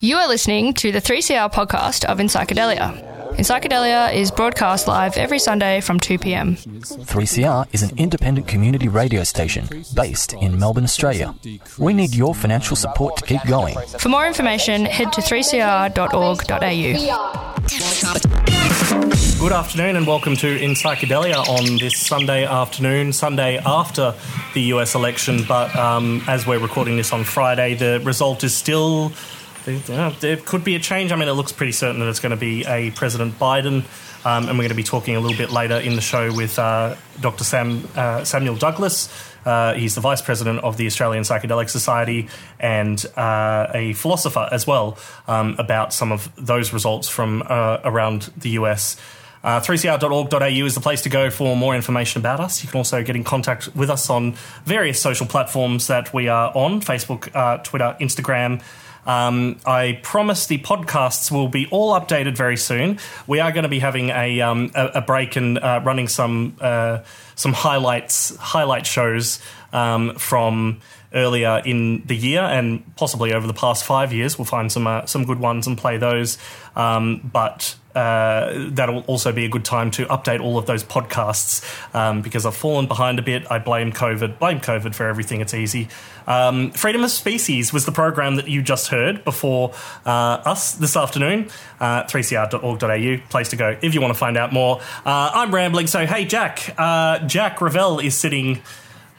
You are listening to the 3CR podcast of In Psychedelia. In Psychedelia is broadcast live every Sunday from 2 pm. 3CR is an independent community radio station based in Melbourne, Australia. We need your financial support to keep going. For more information, head to 3cr.org.au. Good afternoon and welcome to In Psychedelia on this Sunday afternoon, Sunday after the US election. But um, as we're recording this on Friday, the result is still there could be a change. I mean, it looks pretty certain that it's going to be a President Biden, um, and we're going to be talking a little bit later in the show with uh, Dr. Sam uh, Samuel Douglas. Uh, he's the vice president of the Australian Psychedelic Society and uh, a philosopher as well um, about some of those results from uh, around the US. Uh, 3cr.org.au is the place to go for more information about us. You can also get in contact with us on various social platforms that we are on Facebook, uh, Twitter, Instagram. Um, I promise the podcasts will be all updated very soon. We are going to be having a, um, a, a, break and uh, running some uh, some highlights highlight shows um, from earlier in the year and possibly over the past five years. We'll find some uh, some good ones and play those. Um, but uh, that'll also be a good time to update all of those podcasts um, because I've fallen behind a bit. I blame COVID, blame COVID for everything. It's easy. Um, Freedom of Species was the program that you just heard before uh, us this afternoon. Uh, 3cr.org.au, place to go if you want to find out more. Uh, I'm rambling, so hey, Jack. Uh, Jack Revell is sitting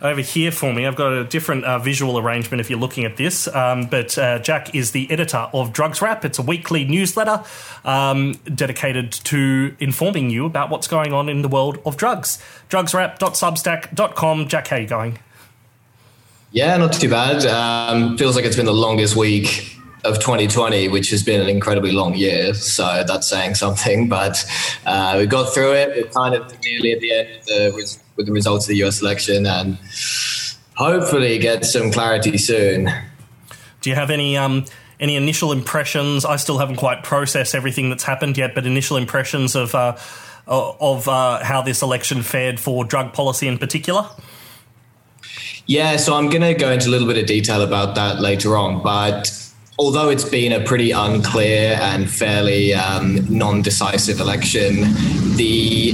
over here for me. I've got a different uh, visual arrangement if you're looking at this. Um, but uh, Jack is the editor of Drugs Wrap. It's a weekly newsletter um, dedicated to informing you about what's going on in the world of drugs. Drugswrap.substack.com. Jack, how are you going? Yeah, not too bad. Um, feels like it's been the longest week of 2020, which has been an incredibly long year. So that's saying something. But uh, we got through it. We're kind of nearly at the end of the with the results of the US election and hopefully get some clarity soon. Do you have any um, any initial impressions? I still haven't quite processed everything that's happened yet, but initial impressions of uh, of uh, how this election fared for drug policy in particular. Yeah, so I'm going to go into a little bit of detail about that later on, but although it's been a pretty unclear and fairly um, non-decisive election, the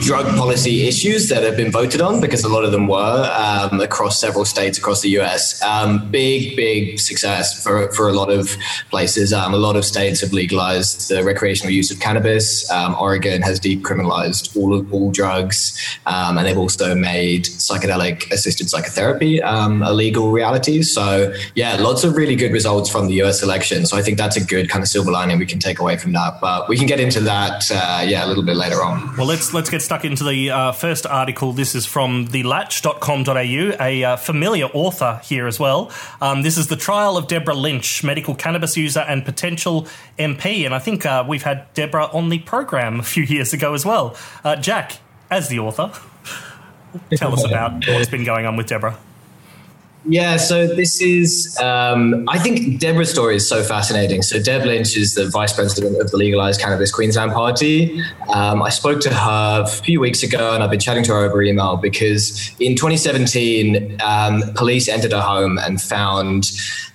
drug policy issues that have been voted on, because a lot of them were um, across several states across the US. Um, big, big success for, for a lot of places. Um, a lot of states have legalized the recreational use of cannabis. Um, Oregon has decriminalized all of all drugs, um, and they've also made psychedelic assisted psychotherapy a legal reality. So, yeah, lots of really good results from the US election. So, I think that's a good kind of silver lining we can take away from that. But we can get into that, uh, yeah, a little bit later on. Well, let's let's get stuck into the uh, first article. This is from thelatch.com.au, a uh, familiar author here as well. Um, this is the trial of Deborah Lynch, medical cannabis user and potential MP. And I think uh, we've had Deborah on the program a few years ago as well. Uh, Jack, as the author, tell us about what's been going on with Deborah. Yeah, so this is, um, I think Deborah's story is so fascinating. So, Deb Lynch is the vice president of the Legalized Cannabis Queensland Party. Um, I spoke to her a few weeks ago and I've been chatting to her over email because in 2017, um, police entered her home and found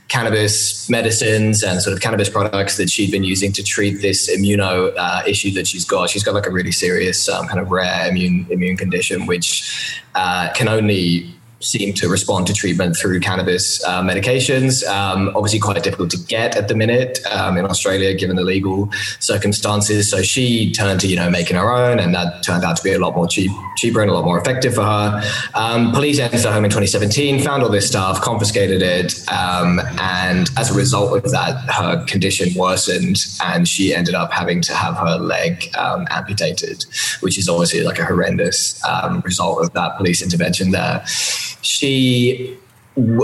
cannabis medicines and sort of cannabis products that she'd been using to treat this immuno uh, issue that she's got. She's got like a really serious um, kind of rare immune immune condition, which uh, can only seem to respond to treatment through cannabis uh, medications. Um, obviously, quite difficult to get at the minute um, in Australia, given the legal circumstances. So she turned to you know making her own, and that turned out to be a lot more cheap, cheaper and a lot more effective for her. Um, police entered her home in 2017, found all this stuff, confiscated it, um, and as a result of that, her condition worsened, and she ended up having to have her leg um, amputated, which is obviously like a horrendous um, result of that police intervention there she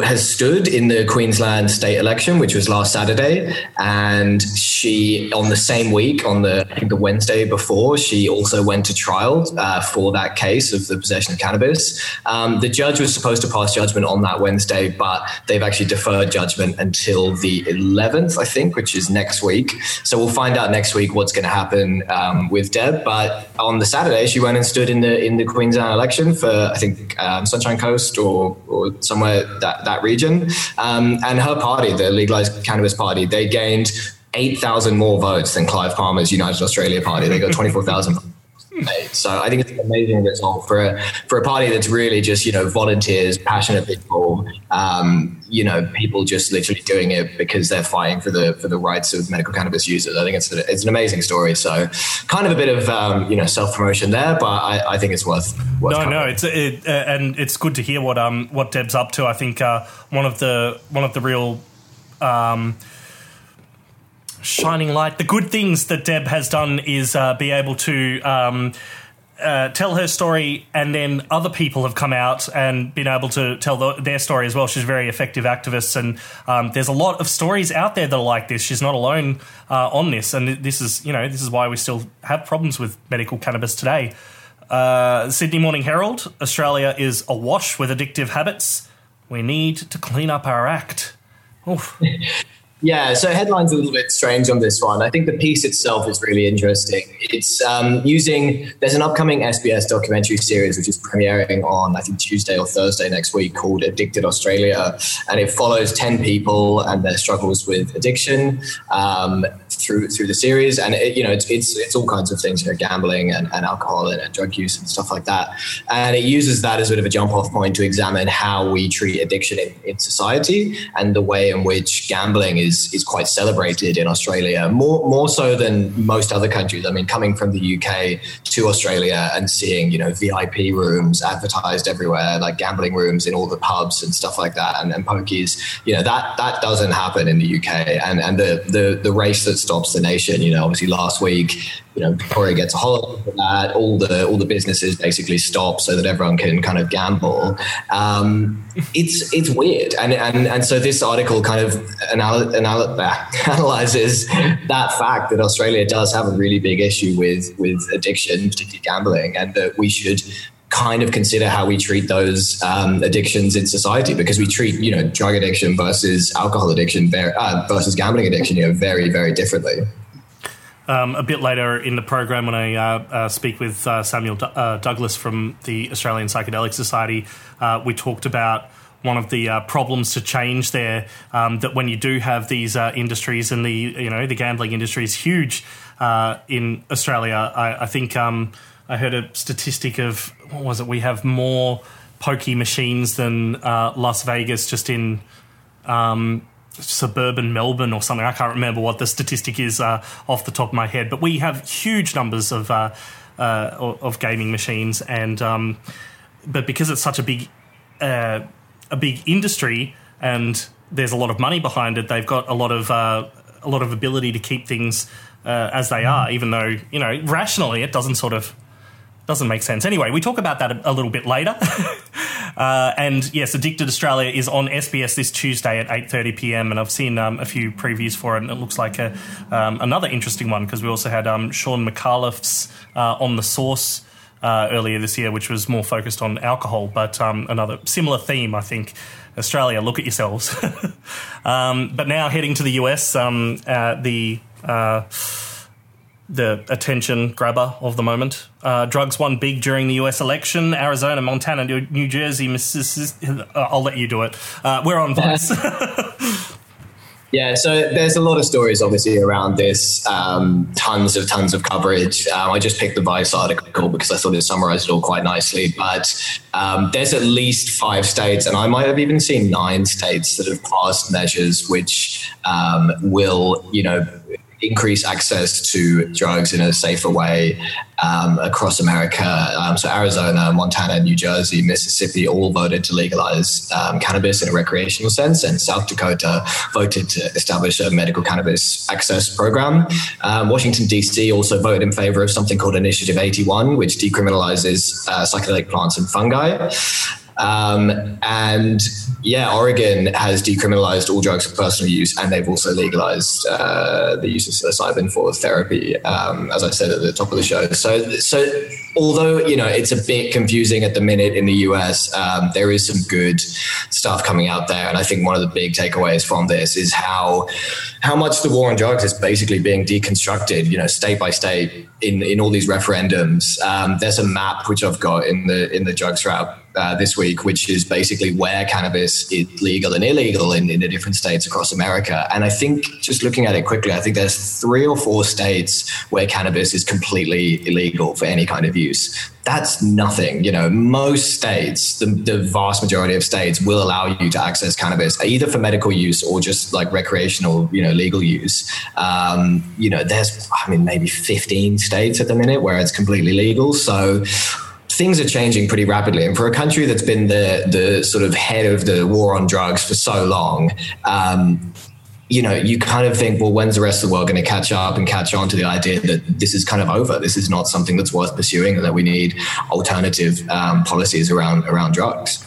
has stood in the Queensland state election, which was last Saturday, and she on the same week, on the I think the Wednesday before, she also went to trial uh, for that case of the possession of cannabis. Um, the judge was supposed to pass judgment on that Wednesday, but they've actually deferred judgment until the 11th, I think, which is next week. So we'll find out next week what's going to happen um, with Deb. But on the Saturday, she went and stood in the in the Queensland election for I think um, Sunshine Coast or or somewhere that that region. Um, and her party, the legalized cannabis party, they gained 8,000 more votes than Clive Palmer's United Australia Party. They got 24,000 so I think it's an amazing result for a for a party that's really just you know volunteers, passionate people, um, you know people just literally doing it because they're fighting for the for the rights of medical cannabis users. I think it's a, it's an amazing story. So kind of a bit of um, you know self promotion there, but I, I, think it's worth. worth no, covering. no, it's it, uh, and it's good to hear what um what Deb's up to. I think uh, one of the one of the real. Um, shining light. The good things that Deb has done is uh, be able to um, uh, tell her story, and then other people have come out and been able to tell the, their story as well. She's a very effective activist, and um, there's a lot of stories out there that are like this. She's not alone uh, on this, and this is you know this is why we still have problems with medical cannabis today. Uh, Sydney Morning Herald: Australia is awash with addictive habits. We need to clean up our act. Yeah, so headline's a little bit strange on this one. I think the piece itself is really interesting. It's um, using, there's an upcoming SBS documentary series which is premiering on, I think, Tuesday or Thursday next week called Addicted Australia. And it follows 10 people and their struggles with addiction um, through through the series. And, it, you know, it's, it's, it's, all kinds of things, know, gambling and, and alcohol and, and drug use and stuff like that. And it uses that as a bit of a jump off point to examine how we treat addiction in, in society and the way in which gambling is is quite celebrated in Australia, more more so than most other countries. I mean, coming from the UK to Australia and seeing you know VIP rooms advertised everywhere, like gambling rooms in all the pubs and stuff like that, and, and pokies. You know that that doesn't happen in the UK, and and the the the race that stops the nation. You know, obviously last week you know Victoria gets a holiday for that. All the all the businesses basically stop so that everyone can kind of gamble. Um, it's it's weird, and and and so this article kind of anal- anal- analyzes that fact that Australia does have a really big issue with with addiction, particularly gambling, and that we should kind of consider how we treat those um, addictions in society because we treat you know drug addiction versus alcohol addiction uh, versus gambling addiction you know very very differently um, a bit later in the program, when I uh, uh, speak with uh, Samuel D- uh, Douglas from the Australian Psychedelic Society, uh, we talked about one of the uh, problems to change there. Um, that when you do have these industries and the you know the gambling industry is huge in Australia. I, I think um, I heard a statistic of what was it? We have more pokey machines than Las Vegas just in. Um, suburban Melbourne or something. I can't remember what the statistic is uh, off the top of my head, but we have huge numbers of uh, uh, of gaming machines, and um, but because it's such a big uh, a big industry and there's a lot of money behind it, they've got a lot of uh, a lot of ability to keep things uh, as they are, even though you know rationally it doesn't sort of doesn't make sense. Anyway, we talk about that a, a little bit later. uh, and yes, Addicted Australia is on SBS this Tuesday at 8:30 p.m. And I've seen um, a few previews for it, and it looks like a, um, another interesting one because we also had um, Shaun Micallef's uh, on the Sauce. Uh, earlier this year, which was more focused on alcohol, but um, another similar theme, I think. Australia, look at yourselves. Um, but now heading to the US, um, uh, the uh, the attention grabber of the moment. Uh, drugs won big during the US election. Arizona, Montana, New Jersey, Mississippi. Uh, I'll let you do it. Uh, we're on Vice. yeah, so there's a lot of stories obviously around this. Um, tons of tons of coverage. Um, I just picked the Vice article because I thought it summarized it all quite nicely. But um, there's at least five states, and I might have even seen nine states that have passed measures which um, will, you know increase access to drugs in a safer way um, across America. Um, so Arizona, Montana, New Jersey, Mississippi all voted to legalize um, cannabis in a recreational sense, and South Dakota voted to establish a medical cannabis access program. Um, Washington D.C. also voted in favor of something called Initiative 81, which decriminalizes uh, psychedelic plants and fungi. Um, and yeah, Oregon has decriminalized all drugs for personal use, and they've also legalized uh, the use of psilocybin for therapy, um, as I said at the top of the show. So, so although you know it's a bit confusing at the minute in the US, um, there is some good stuff coming out there, and I think one of the big takeaways from this is how how much the war on drugs is basically being deconstructed, you know, state by state in in all these referendums. Um, there's a map which I've got in the in the Drugs Wrap uh, this week, which is basically where cannabis is legal and illegal in, in the different states across America. And I think just looking at it quickly, I think there's three or four states where cannabis is completely illegal for any kind of use that's nothing. You know, most states, the, the, vast majority of states will allow you to access cannabis either for medical use or just like recreational, you know, legal use. Um, you know, there's, I mean, maybe 15 states at the minute where it's completely legal. So things are changing pretty rapidly. And for a country that's been the, the sort of head of the war on drugs for so long, um, you know, you kind of think, well, when's the rest of the world going to catch up and catch on to the idea that this is kind of over? This is not something that's worth pursuing, and that we need alternative um, policies around around drugs.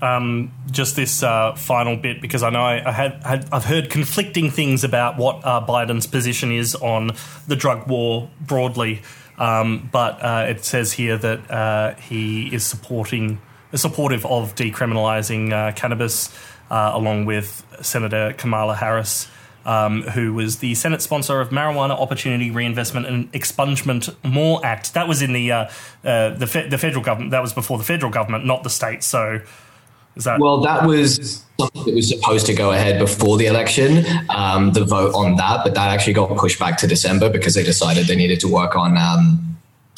Um, just this uh, final bit because I know I, I had, had, I've heard conflicting things about what uh, Biden's position is on the drug war broadly, um, but uh, it says here that uh, he is supporting supportive of decriminalizing uh, cannabis uh, along with Senator Kamala Harris. Um, who was the Senate sponsor of Marijuana Opportunity Reinvestment and Expungement More Act? That was in the uh, uh, the, fe- the federal government. That was before the federal government, not the state. So, is that well? That was something that was supposed to go ahead before the election. Um, the vote on that, but that actually got pushed back to December because they decided they needed to work on. Um,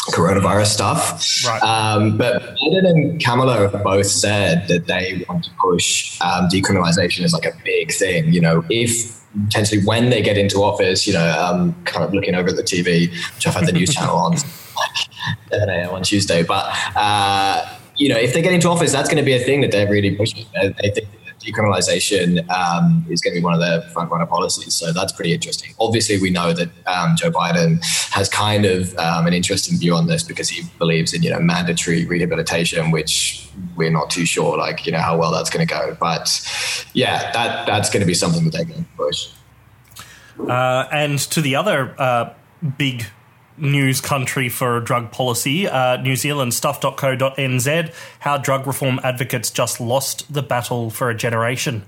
coronavirus stuff. Right. Um, but Biden and Kamala have both said that they want to push um, decriminalization as like a big thing. You know, if potentially when they get into office, you know, um, kind of looking over at the TV, which I've had the news channel on 7 a.m. on Tuesday, but. Uh, you know, if they get into office, that's going to be a thing that they're really pushing. They think decriminalization um, is going to be one of their front runner policies. So that's pretty interesting. Obviously, we know that um, Joe Biden has kind of um, an interesting view on this because he believes in you know mandatory rehabilitation, which we're not too sure like you know how well that's going to go. But yeah, that that's going to be something that they're going to push. Uh, and to the other uh, big news country for drug policy, uh, New Zealand, stuff.co.nz, how drug reform advocates just lost the battle for a generation.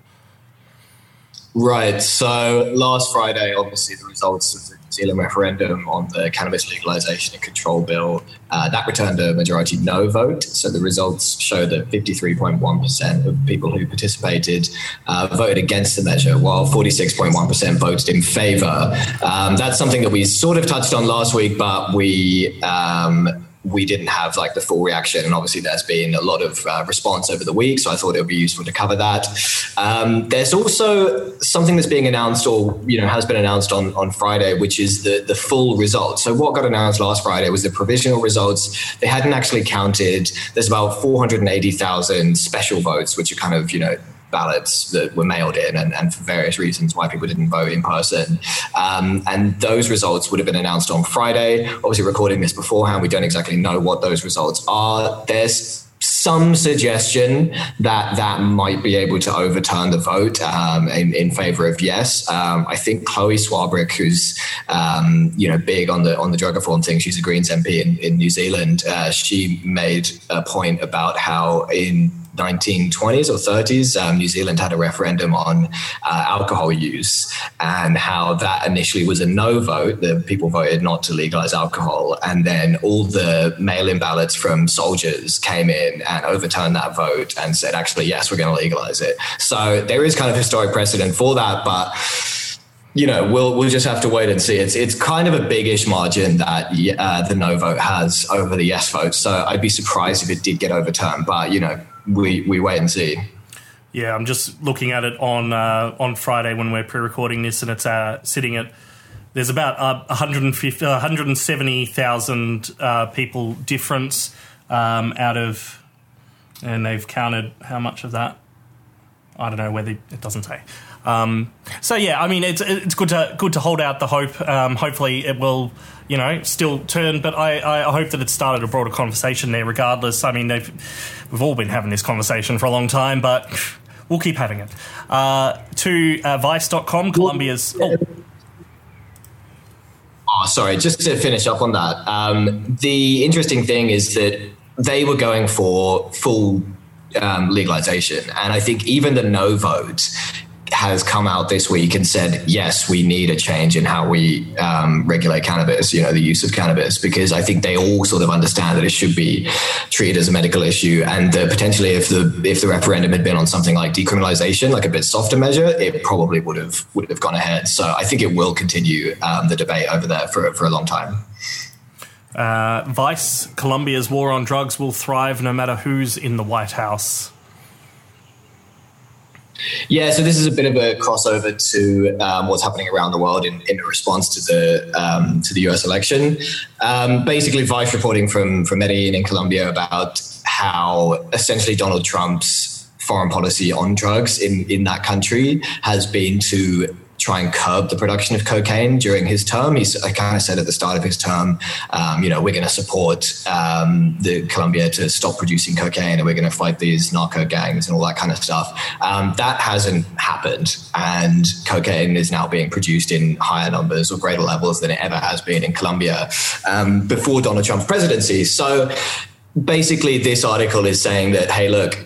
Right. So last Friday, obviously, the results of the Zealand referendum on the cannabis legalization and control bill uh, that returned a majority no vote. So the results show that 53.1% of people who participated uh, voted against the measure, while 46.1% voted in favour. Um, that's something that we sort of touched on last week, but we. Um, we didn't have like the full reaction. And obviously, there's been a lot of uh, response over the week. So I thought it would be useful to cover that. Um, there's also something that's being announced or, you know, has been announced on, on Friday, which is the, the full results. So what got announced last Friday was the provisional results. They hadn't actually counted. There's about 480,000 special votes, which are kind of, you know, ballots that were mailed in and, and for various reasons why people didn't vote in person. Um, and those results would have been announced on Friday. Obviously, recording this beforehand, we don't exactly know what those results are. There's some suggestion that that might be able to overturn the vote um, in, in favor of yes. Um, I think Chloe Swarbrick, who's um, you know big on the on the drug reform thing, she's a Greens MP in, in New Zealand. Uh, she made a point about how in 1920s or 30s, um, New Zealand had a referendum on uh, alcohol use and how that initially was a no vote. The people voted not to legalize alcohol. And then all the mail in ballots from soldiers came in and overturned that vote and said, actually, yes, we're going to legalize it. So there is kind of historic precedent for that. But you know, we'll we'll just have to wait and see. It's it's kind of a bigish margin that uh, the no vote has over the yes vote. So I'd be surprised if it did get overturned. But you know, we we wait and see. Yeah, I'm just looking at it on uh, on Friday when we're pre-recording this, and it's uh, sitting at there's about uh, 150, 170,000 uh, people difference um, out of, and they've counted how much of that. I don't know whether it doesn't say. Um, so yeah, I mean, it's it's good to good to hold out the hope. Um, hopefully, it will you know still turn. But I, I hope that it started a broader conversation there. Regardless, I mean, they've we've all been having this conversation for a long time, but we'll keep having it. Uh, to uh, Vice.com, Colombia's. Oh. oh. sorry. Just to finish up on that, um, the interesting thing is that they were going for full um, legalization, and I think even the no vote has come out this week and said, yes, we need a change in how we um, regulate cannabis, you know, the use of cannabis, because I think they all sort of understand that it should be treated as a medical issue. And potentially, if the if the referendum had been on something like decriminalization, like a bit softer measure, it probably would have would have gone ahead. So I think it will continue um, the debate over there for for a long time. Uh, Vice, Colombia's war on drugs will thrive no matter who's in the White House. Yeah, so this is a bit of a crossover to um, what's happening around the world in, in response to the um, to the U.S. election. Um, basically, Vice reporting from from Medellin in Colombia about how essentially Donald Trump's foreign policy on drugs in in that country has been to try and curb the production of cocaine during his term. He's I kind of said at the start of his term, um, you know, we're going to support um, the Colombia to stop producing cocaine, and we're going to fight these narco gangs and all that kind of stuff. Um, that hasn't happened, and cocaine is now being produced in higher numbers or greater levels than it ever has been in Colombia um, before Donald Trump's presidency. So basically, this article is saying that, hey, look,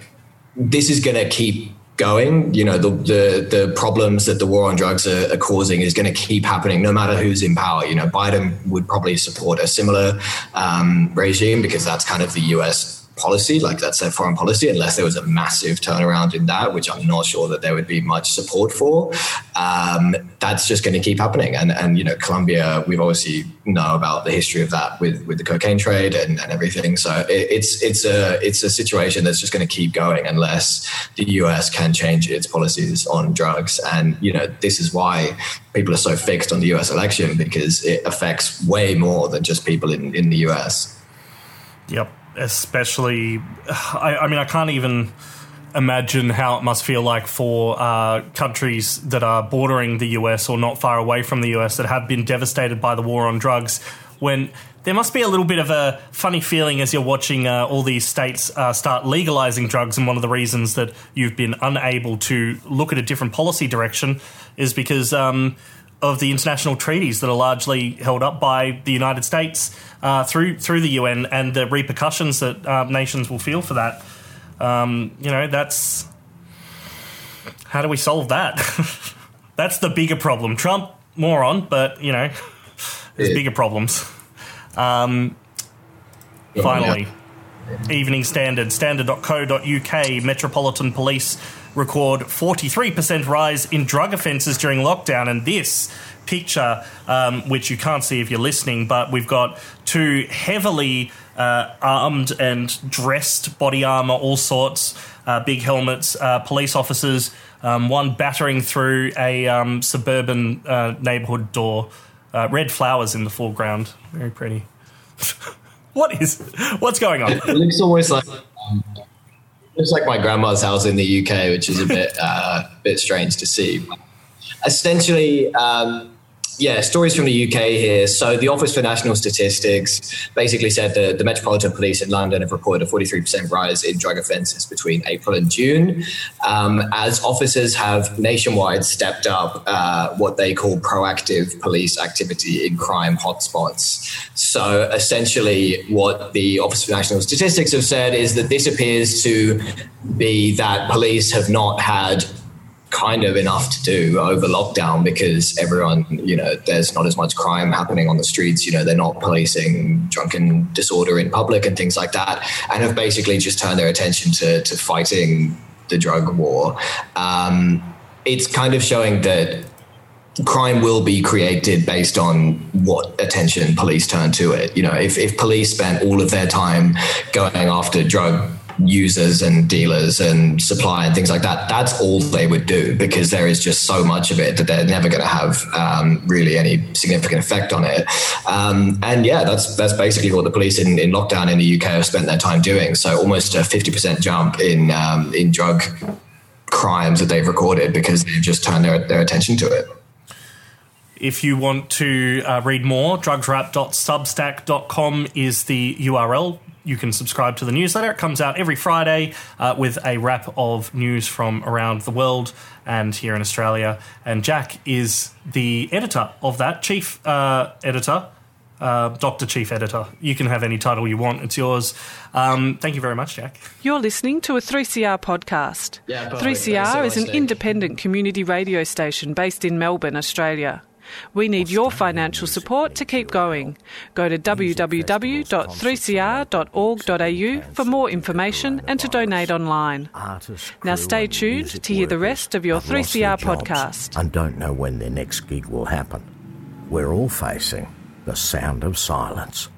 this is going to keep going. You know, the, the, the problems that the war on drugs are, are causing is going to keep happening no matter who's in power. You know, Biden would probably support a similar um, regime because that's kind of the U.S policy, like that's their foreign policy, unless there was a massive turnaround in that, which I'm not sure that there would be much support for. Um, that's just going to keep happening. And, and, you know, Colombia, we've obviously know about the history of that with, with the cocaine trade and, and everything. So it, it's, it's a, it's a situation that's just going to keep going unless the US can change its policies on drugs. And, you know, this is why people are so fixed on the US election because it affects way more than just people in, in the US. Yep especially. I, I mean, I can't even imagine how it must feel like for uh, countries that are bordering the US or not far away from the US that have been devastated by the war on drugs when there must be a little bit of a funny feeling as you're watching uh, all these states uh, start legalizing drugs. And one of the reasons that you've been unable to look at a different policy direction is because um, of the international treaties that are largely held up by the United States uh, through through the UN and the repercussions that uh, nations will feel for that. Um, you know, that's how do we solve that? that's the bigger problem. Trump moron, but you know, there's yeah. bigger problems. Um, finally, yeah. Evening Standard, standard.co.uk, Metropolitan Police record 43% rise in drug offences during lockdown. And this picture, um, which you can't see if you're listening, but we've got two heavily uh, armed and dressed body armour, all sorts, uh, big helmets, uh, police officers, um, one battering through a um, suburban uh, neighbourhood door. Uh, red flowers in the foreground. Very pretty. what is? What's going on? It looks almost like looks like my grandma's house in the UK, which is a bit uh, bit strange to see. Essentially, um, yeah, stories from the UK here. So the Office for National Statistics basically said that the Metropolitan Police in London have reported a 43% rise in drug offences between April and June, um, as officers have nationwide stepped up uh, what they call proactive police activity in crime hotspots. So essentially, what the Office for National Statistics have said is that this appears to be that police have not had kind of enough to do over lockdown because everyone, you know, there's not as much crime happening on the streets. You know, they're not policing drunken disorder in public and things like that, and have basically just turned their attention to to fighting the drug war. Um, it's kind of showing that crime will be created based on what attention police turn to it. You know, if, if police spent all of their time going after drug users and dealers and supply and things like that, that's all they would do because there is just so much of it that they're never going to have um, really any significant effect on it. Um, and yeah, that's that's basically what the police in, in lockdown in the UK have spent their time doing. So almost a fifty percent jump in um, in drug crimes that they've recorded because they've just turned their, their attention to it. If you want to uh, read more, drugswrap.substack.com is the URL you can subscribe to the newsletter. It comes out every Friday uh, with a wrap of news from around the world and here in Australia. And Jack is the editor of that, chief uh, editor. uh, Dr. Chief Editor. You can have any title you want, it's yours. Um, thank you very much, Jack. You're listening to a 3CR podcast. Yeah, perfect. 3CR is an independent community radio station based in Melbourne, Australia. We need your financial support to keep going. Go to www.3cr.org.au for more information and to donate online. Now stay tuned to hear the rest of your 3CR podcast. And don't know when their next gig will happen. We're all facing the sound of silence.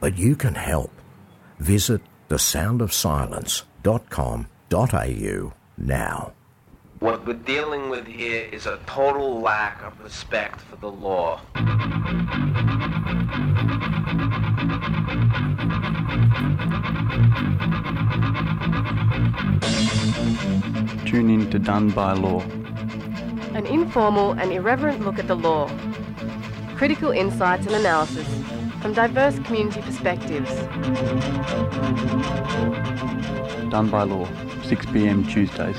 But you can help. Visit thesoundofsilence.com.au now. What we're dealing with here is a total lack of respect for the law. Tune in to Done by Law. An informal and irreverent look at the law. Critical insights and analysis from diverse community perspectives. Done by Law, 6 pm Tuesdays.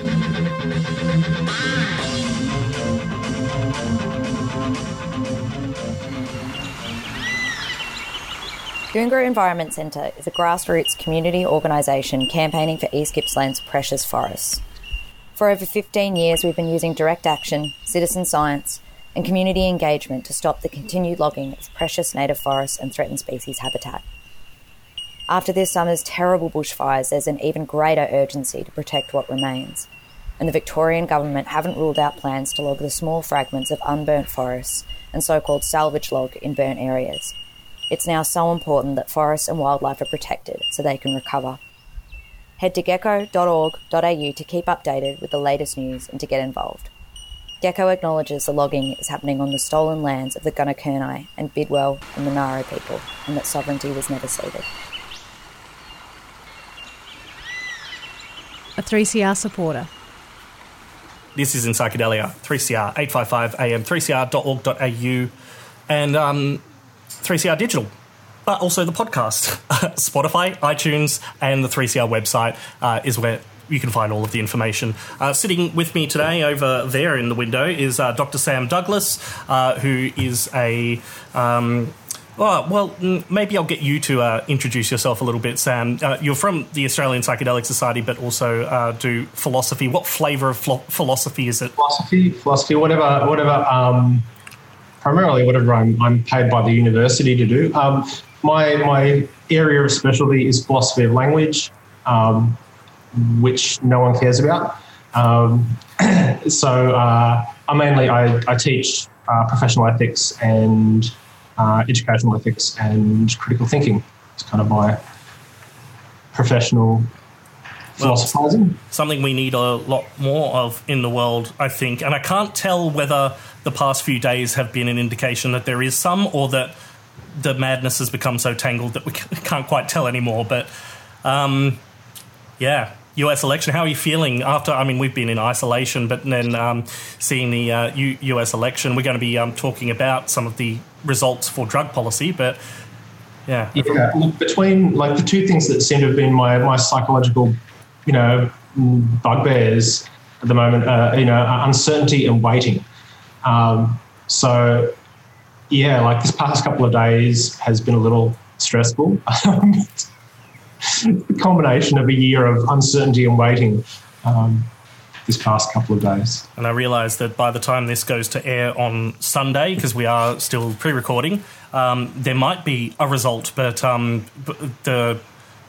Goongerah Environment Centre is a grassroots community organisation campaigning for East Gippsland's precious forests. For over 15 years, we've been using direct action, citizen science, and community engagement to stop the continued logging of precious native forests and threatened species habitat. After this summer's terrible bushfires, there's an even greater urgency to protect what remains, and the Victorian government haven't ruled out plans to log the small fragments of unburnt forests and so called salvage log in burnt areas. It's now so important that forests and wildlife are protected so they can recover. Head to gecko.org.au to keep updated with the latest news and to get involved. Gecko acknowledges the logging is happening on the stolen lands of the Gunaikurnai and Bidwell and Monaro people, and that sovereignty was never ceded. A 3CR supporter. This is in Psychedelia, 3CR, 855 AM, 3cr.org.au, and um, 3CR Digital, but also the podcast. Spotify, iTunes, and the 3CR website uh, is where you can find all of the information. Uh, sitting with me today over there in the window is uh, Dr. Sam Douglas, uh, who is a. Um, well, well, mm, maybe I'll get you to uh, introduce yourself a little bit, Sam. Uh, you're from the Australian Psychedelic Society, but also uh, do philosophy. What flavour of phlo- philosophy is it? philosophy, philosophy, whatever, whatever. Um, primarily, whatever I'm, I'm paid by the university to do. Um, my my area of specialty is philosophy of language, um, which no one cares about. Um, so uh, I mainly I, I teach uh, professional ethics and uh, educational ethics and critical thinking. It's kind of my professional well, philosophizing. something we need a lot more of in the world, I think. And I can't tell whether the past few days have been an indication that there is some or that the madness has become so tangled that we can't quite tell anymore. But um, yeah, US election, how are you feeling after? I mean, we've been in isolation, but then um, seeing the uh, U- US election, we're going to be um, talking about some of the results for drug policy, but yeah. Yeah, look, between like the two things that seem to have been my, my psychological, you know, bugbears at the moment, uh, you know, uncertainty and waiting. Um, so, yeah, like this past couple of days has been a little stressful. the combination of a year of uncertainty and waiting um, this past couple of days. And I realise that by the time this goes to air on Sunday, because we are still pre-recording, um, there might be a result. But um, b- the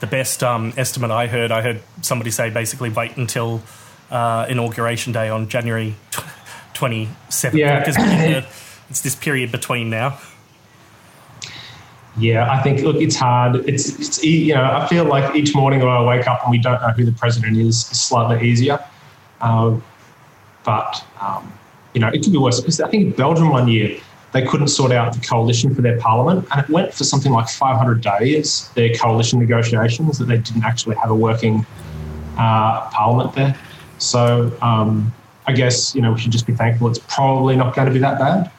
the best um, estimate I heard, I heard somebody say basically wait until uh, inauguration day on January twenty seventh, Yeah. because it's this period between now. Yeah, I think look, it's hard. It's, it's you know, I feel like each morning when I wake up and we don't know who the president is, is slightly easier. Um, but um, you know, it could be worse because I think in Belgium one year they couldn't sort out the coalition for their parliament, and it went for something like 500 days. Their coalition negotiations that they didn't actually have a working uh, parliament there. So um, I guess you know we should just be thankful it's probably not going to be that bad.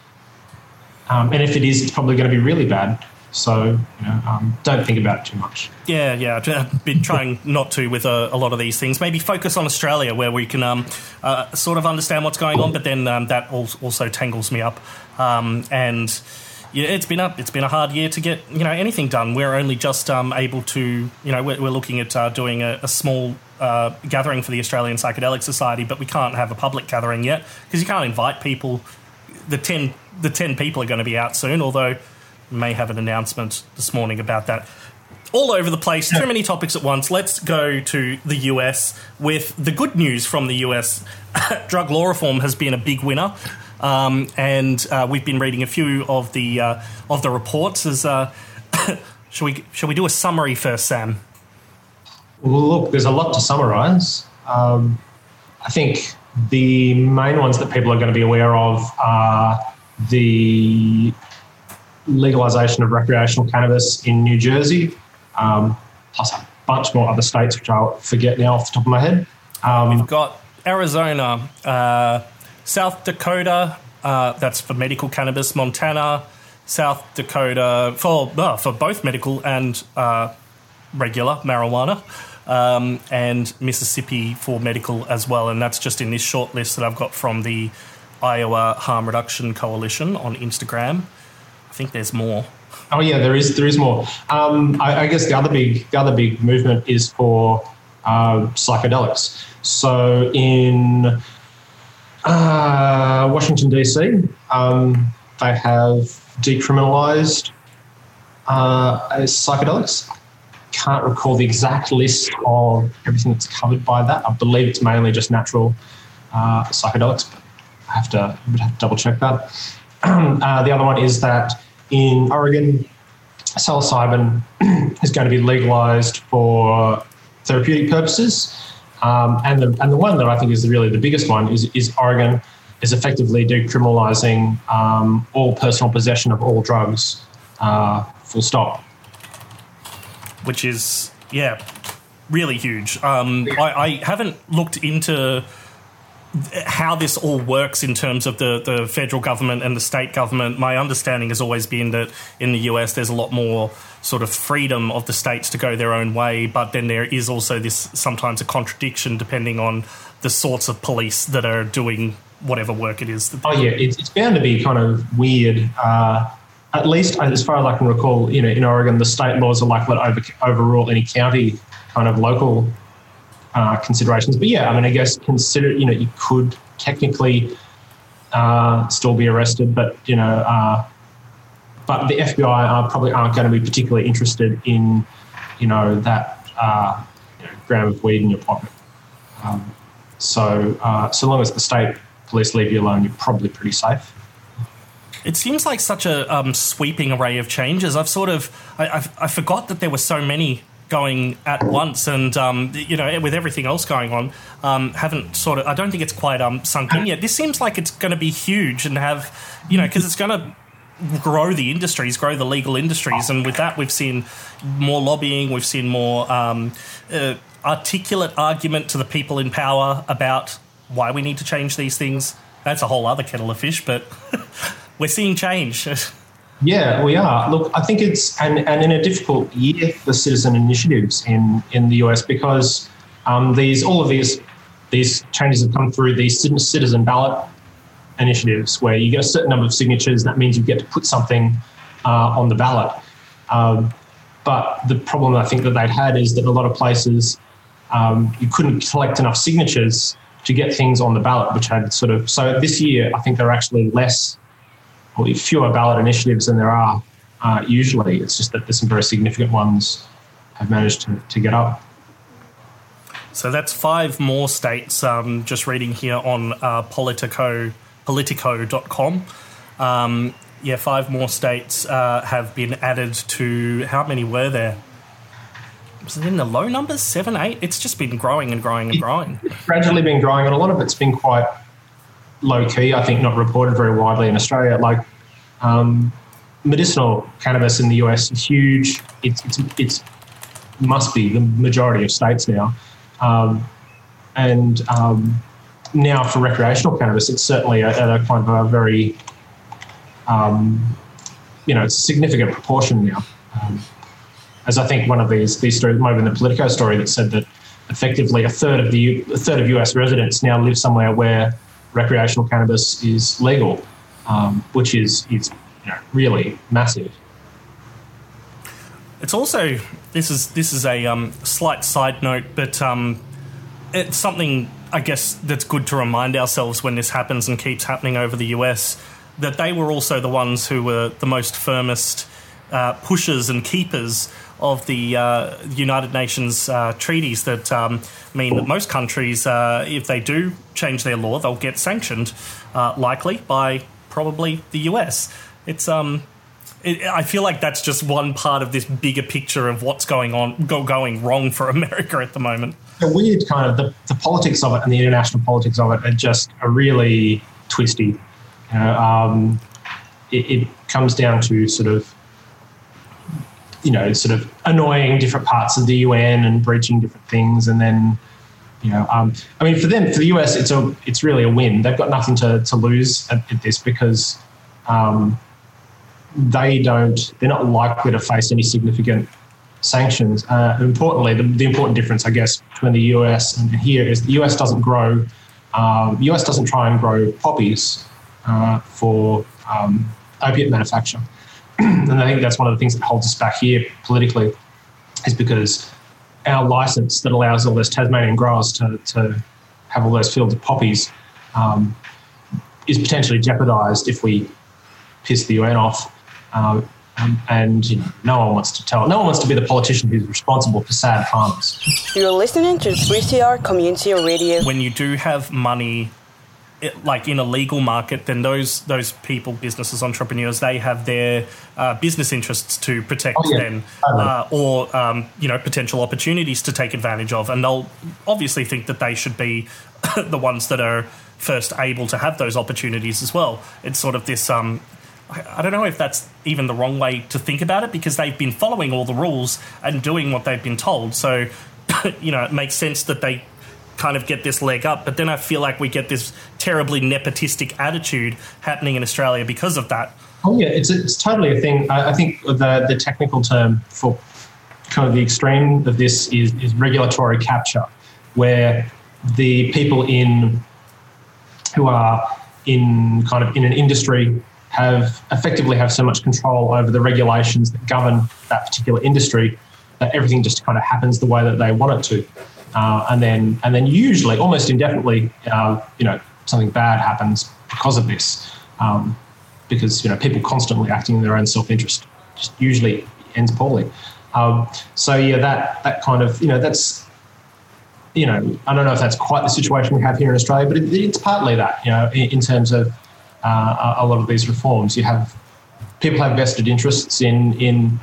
Um, and if it is, it's probably going to be really bad. So, you know, um, don't think about it too much. Yeah, yeah. I've been trying not to with a, a lot of these things. Maybe focus on Australia, where we can um, uh, sort of understand what's going on, but then um, that also tangles me up. Um, and yeah, it's been a it's been a hard year to get you know anything done. We're only just um, able to you know we're, we're looking at uh, doing a, a small uh, gathering for the Australian Psychedelic Society, but we can't have a public gathering yet because you can't invite people. The ten the ten people are going to be out soon, although may have an announcement this morning about that. All over the place, too many topics at once. Let's go to the US with the good news from the US. Drug law reform has been a big winner. Um, and uh, we've been reading a few of the uh, of the reports. As uh, shall we shall we do a summary first, Sam? Well, look, there's a lot to summarise. Um, I think the main ones that people are going to be aware of are the legalisation of recreational cannabis in New Jersey, um, plus a bunch more other states, which I'll forget now off the top of my head. Um, We've got Arizona, uh, South Dakota, uh, that's for medical cannabis, Montana, South Dakota for uh, for both medical and uh, regular marijuana, um, and Mississippi for medical as well. And that's just in this short list that I've got from the Iowa Harm Reduction Coalition on Instagram. I think there's more. Oh yeah, there is there is more. Um, I, I, guess the other big the other big movement is for uh, psychedelics. So in uh, Washington DC, um, they have decriminalised uh, psychedelics. Can't recall the exact list of everything that's covered by that. I believe it's mainly just natural uh, psychedelics, I have to, have to double check that. Uh, the other one is that in Oregon, psilocybin is going to be legalised for therapeutic purposes. Um, and the and the one that I think is really the biggest one is is Oregon is effectively decriminalising um, all personal possession of all drugs, uh, full stop. Which is yeah, really huge. Um, I, I haven't looked into how this all works in terms of the, the federal government and the state government. My understanding has always been that in the US there's a lot more sort of freedom of the states to go their own way, but then there is also this sometimes a contradiction depending on the sorts of police that are doing whatever work it is. oh yeah, it's, it's bound to be kind of weird. Uh, at least as far as I can recall, you know, in Oregon, the state laws are likely to over, overrule any county kind of local uh, considerations. But yeah, I mean, I guess consider you know you could technically uh, still be arrested, but you know, uh, but the FBI are probably aren't going to be particularly interested in you know that uh, you know, gram of weed in your pocket. Um, so uh, so long as the state police leave you alone, you're probably pretty safe. It seems like such a um, sweeping array of changes. I've sort of I, I've, I forgot that there were so many going at once, and um, you know, with everything else going on, um, haven't sort of. I don't think it's quite um, sunk in yet. This seems like it's going to be huge and have, you know, because it's going to grow the industries, grow the legal industries, and with that, we've seen more lobbying. We've seen more um, uh, articulate argument to the people in power about why we need to change these things. That's a whole other kettle of fish, but we're seeing change. Yeah, we are. Look, I think it's and, and in a difficult year for citizen initiatives in, in the US because um, these all of these these changes have come through these citizen ballot initiatives where you get a certain number of signatures. That means you get to put something uh, on the ballot. Um, but the problem I think that they'd had is that a lot of places um, you couldn't collect enough signatures to get things on the ballot, which had sort of so this year I think there are actually less or fewer ballot initiatives than there are uh, usually. It's just that there's some very significant ones have managed to, to get up. So that's five more states. Um, just reading here on uh, Politico, Politico.com. Um, yeah, five more states uh, have been added to. How many were there? Was it in the low numbers? Seven, eight? It's just been growing and growing and growing. It's gradually been growing, and a lot of it's been quite low key. I think not reported very widely in Australia. Like um, medicinal cannabis in the US is huge. It's it's it's must be the majority of states now, um, and um, now for recreational cannabis, it's certainly a, a kind of a very um, you know it's a significant proportion now. Um, as I think one of these these stories, maybe in the Politico story, that said that effectively a third of the a third of US residents now live somewhere where recreational cannabis is legal, um, which is is you know, really massive. It's also this is this is a um, slight side note, but um, it's something I guess that's good to remind ourselves when this happens and keeps happening over the US that they were also the ones who were the most firmest uh, pushers and keepers of the uh, United Nations uh, treaties that um, mean that most countries, uh, if they do change their law, they'll get sanctioned, uh, likely by probably the US. It's um, it, I feel like that's just one part of this bigger picture of what's going on, go, going wrong for America at the moment. The weird kind of the, the politics of it and the international politics of it are just are really twisty. You know, um, it, it comes down to sort of you know, sort of annoying different parts of the UN and breaching different things, and then, you know, um, I mean, for them, for the US, it's a, it's really a win. They've got nothing to, to lose at, at this because um, they don't, they're not likely to face any significant sanctions. Uh, importantly, the, the, important difference, I guess, between the US and here is the US doesn't grow, um, US doesn't try and grow poppies uh, for um, opiate manufacture. And I think that's one of the things that holds us back here politically, is because our license that allows all those Tasmanian growers to, to have all those fields of poppies um, is potentially jeopardised if we piss the UN off. Um, um, and you know, no one wants to tell, no one wants to be the politician who's responsible for sad farmers. You're listening to 3CR Community Radio. When you do have money it, like in a legal market, then those those people, businesses, entrepreneurs, they have their uh, business interests to protect oh, yeah. then, uh, or um, you know potential opportunities to take advantage of, and they'll obviously think that they should be the ones that are first able to have those opportunities as well. It's sort of this. Um, I, I don't know if that's even the wrong way to think about it because they've been following all the rules and doing what they've been told. So, you know, it makes sense that they kind of get this leg up. But then I feel like we get this terribly nepotistic attitude happening in Australia because of that. Oh yeah, it's it's totally a thing. I, I think the the technical term for kind of the extreme of this is is regulatory capture, where the people in who are in kind of in an industry have effectively have so much control over the regulations that govern that particular industry that everything just kind of happens the way that they want it to uh, and then and then usually almost indefinitely, uh, you know, something bad happens because of this, um, because you know people constantly acting in their own self-interest just usually ends poorly. Um, so yeah, that that kind of you know that's you know I don't know if that's quite the situation we have here in Australia, but it, it's partly that you know in, in terms of uh, a lot of these reforms, you have people have vested interests in in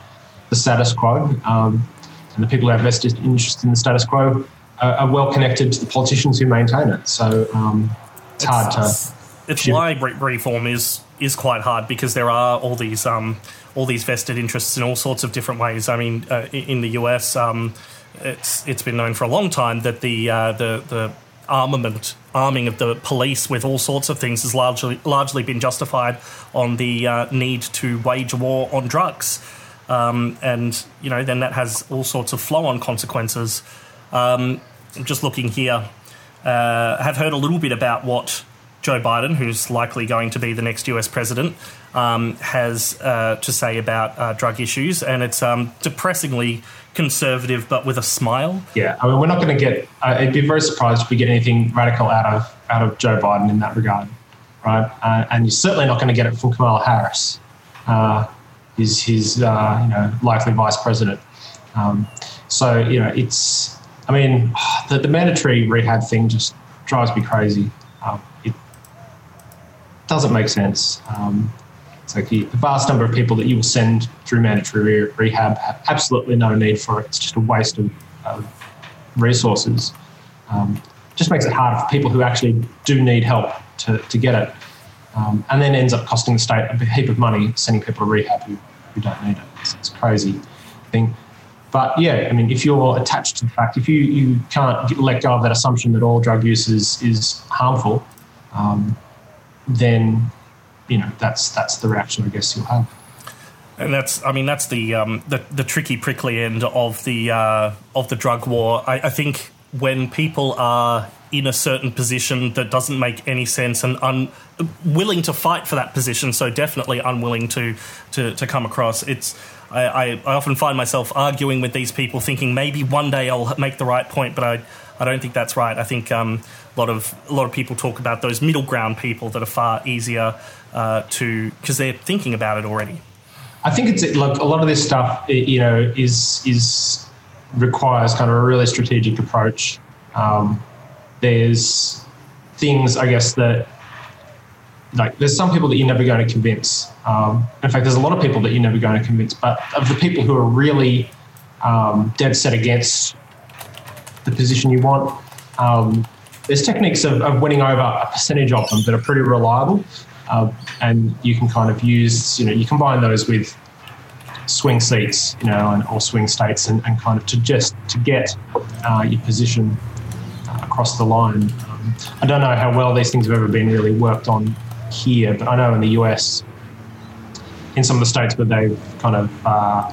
the status quo, um, and the people who have vested interests in the status quo are, are well connected to the politicians who maintain it. So um, it's, it's, hard to. It's why reform is is quite hard because there are all these um, all these vested interests in all sorts of different ways. I mean, uh, in the US, um, it's it's been known for a long time that the uh, the the armament arming of the police with all sorts of things has largely largely been justified on the uh, need to wage war on drugs. Um, and you know, then that has all sorts of flow-on consequences. Um, just looking here, uh, have heard a little bit about what Joe Biden, who's likely going to be the next US president, um, has uh, to say about uh, drug issues, and it's um, depressingly conservative, but with a smile. Yeah, I mean, we're not going to get. Uh, I'd be very surprised if we get anything radical out of out of Joe Biden in that regard, right? Uh, and you're certainly not going to get it from Kamala Harris, uh, his his uh, you know likely vice president. Um, so you know, it's I mean, the, the mandatory rehab thing just drives me crazy. Um, it doesn't make sense. Um, it's like the, vast number of people that you will send through mandatory re- rehab have absolutely no need for it. It's just a waste of, of resources. Um, just makes it hard for people who actually do need help to, to get it. Um, and then ends up costing the state a heap of money sending people to rehab who, who don't need it. It's, it's a crazy thing. But yeah, I mean, if you're attached to the fact, if you, you can't let go of that assumption that all drug use is, is harmful, um, then you know that's that's the reaction I guess you'll have. And that's, I mean, that's the um, the, the tricky, prickly end of the uh, of the drug war. I, I think when people are in a certain position that doesn't make any sense and un- willing to fight for that position. So definitely unwilling to to, to come across. It's I, I, often find myself arguing with these people, thinking maybe one day I'll make the right point, but I I don't think that's right. I think um, a lot of a lot of people talk about those middle ground people that are far easier uh, to because they're thinking about it already. I think it's like a lot of this stuff, you know, is is requires kind of a really strategic approach. Um, there's things, I guess, that like there's some people that you're never going to convince. Um, in fact, there's a lot of people that you're never going to convince. But of the people who are really um, dead set against the position you want, um, there's techniques of, of, winning over a percentage of them that are pretty reliable, uh, and you can kind of use, you know, you combine those with swing seats, you know, and, or swing states, and, and, kind of to just to get uh, your position across the line. Um, I don't know how well these things have ever been really worked on here, but I know in the US, in some of the states where they've kind of uh,